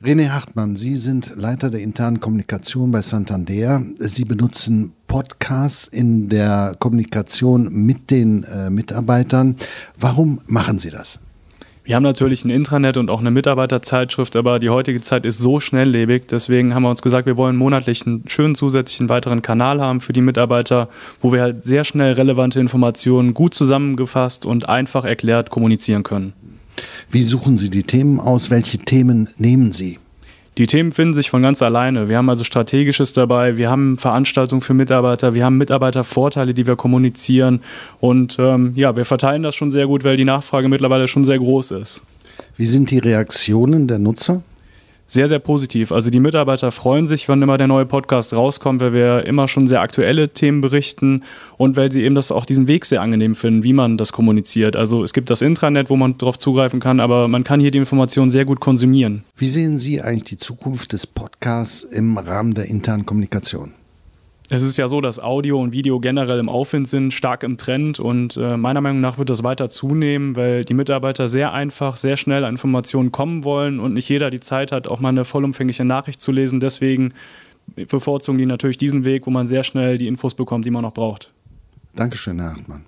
René Hartmann, Sie sind Leiter der internen Kommunikation bei Santander. Sie benutzen Podcasts in der Kommunikation mit den äh, Mitarbeitern. Warum machen Sie das? Wir haben natürlich ein Intranet und auch eine Mitarbeiterzeitschrift, aber die heutige Zeit ist so schnelllebig. Deswegen haben wir uns gesagt, wir wollen monatlich einen schönen zusätzlichen weiteren Kanal haben für die Mitarbeiter, wo wir halt sehr schnell relevante Informationen gut zusammengefasst und einfach erklärt kommunizieren können. Wie suchen Sie die Themen aus? Welche Themen nehmen Sie? Die Themen finden sich von ganz alleine. Wir haben also Strategisches dabei, wir haben Veranstaltungen für Mitarbeiter, wir haben Mitarbeitervorteile, die wir kommunizieren und ähm, ja, wir verteilen das schon sehr gut, weil die Nachfrage mittlerweile schon sehr groß ist. Wie sind die Reaktionen der Nutzer? Sehr, sehr positiv. Also die Mitarbeiter freuen sich, wann immer der neue Podcast rauskommt, weil wir immer schon sehr aktuelle Themen berichten und weil sie eben das auch diesen Weg sehr angenehm finden, wie man das kommuniziert. Also es gibt das Intranet, wo man darauf zugreifen kann, aber man kann hier die Informationen sehr gut konsumieren. Wie sehen Sie eigentlich die Zukunft des Podcasts im Rahmen der internen Kommunikation? Es ist ja so, dass Audio und Video generell im Aufwind sind, stark im Trend und äh, meiner Meinung nach wird das weiter zunehmen, weil die Mitarbeiter sehr einfach, sehr schnell an Informationen kommen wollen und nicht jeder die Zeit hat, auch mal eine vollumfängliche Nachricht zu lesen. Deswegen bevorzugen die natürlich diesen Weg, wo man sehr schnell die Infos bekommt, die man noch braucht. Dankeschön, Herr Hartmann.